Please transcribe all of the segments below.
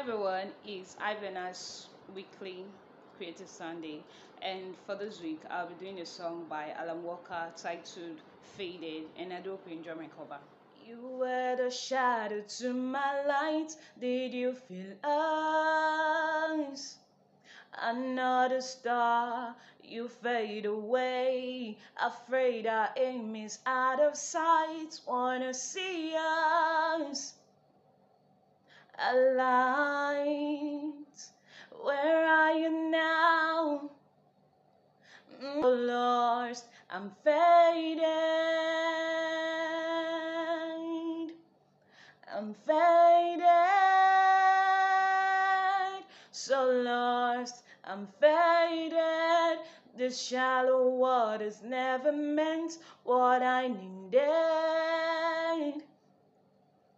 everyone, it's Hivelearners weekly Creative Sunday, and for this week, I'll be doing a song by Alan Walker titled Faded, and I do hope you enjoy my cover. You were the shadow to my light, did you feel us? Another star, you fade away, afraid our aim is out of sight, wanna see us alight. Where are you now? Mm, lost, I'm faded. I'm faded. So lost, I'm faded. The shallow waters never meant what I needed.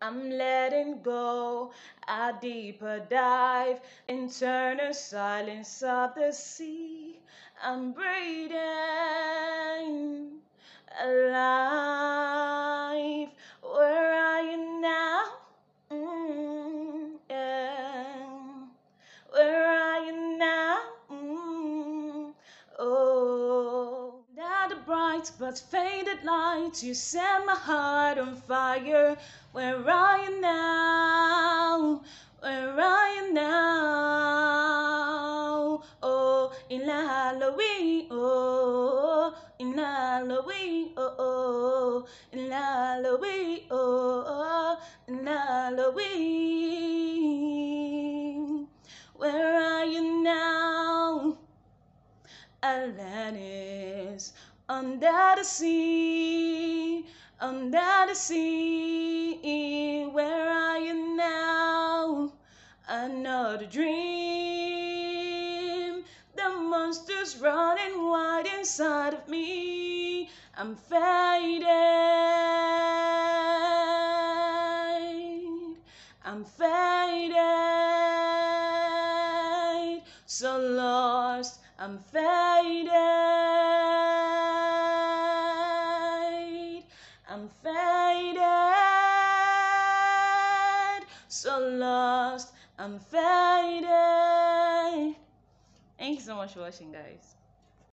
I'm letting go, a deeper dive, internal silence of the sea. I'm breathing alive. Where are you now? Mm, bright but faded light, you set my heart on fire. Where are you now? Where are you now? Oh, in Halloween, oh, in Halloween, oh, oh, in Halloween, oh, oh, in Halloween. Where are you now? Atlantis, under the sea, under the sea. Where are you now? Another dream. The monster's running wide inside of me. I'm faded. I'm faded. So lost. I'm faded. So lost. I'm faded. Thank you so much for watching, guys.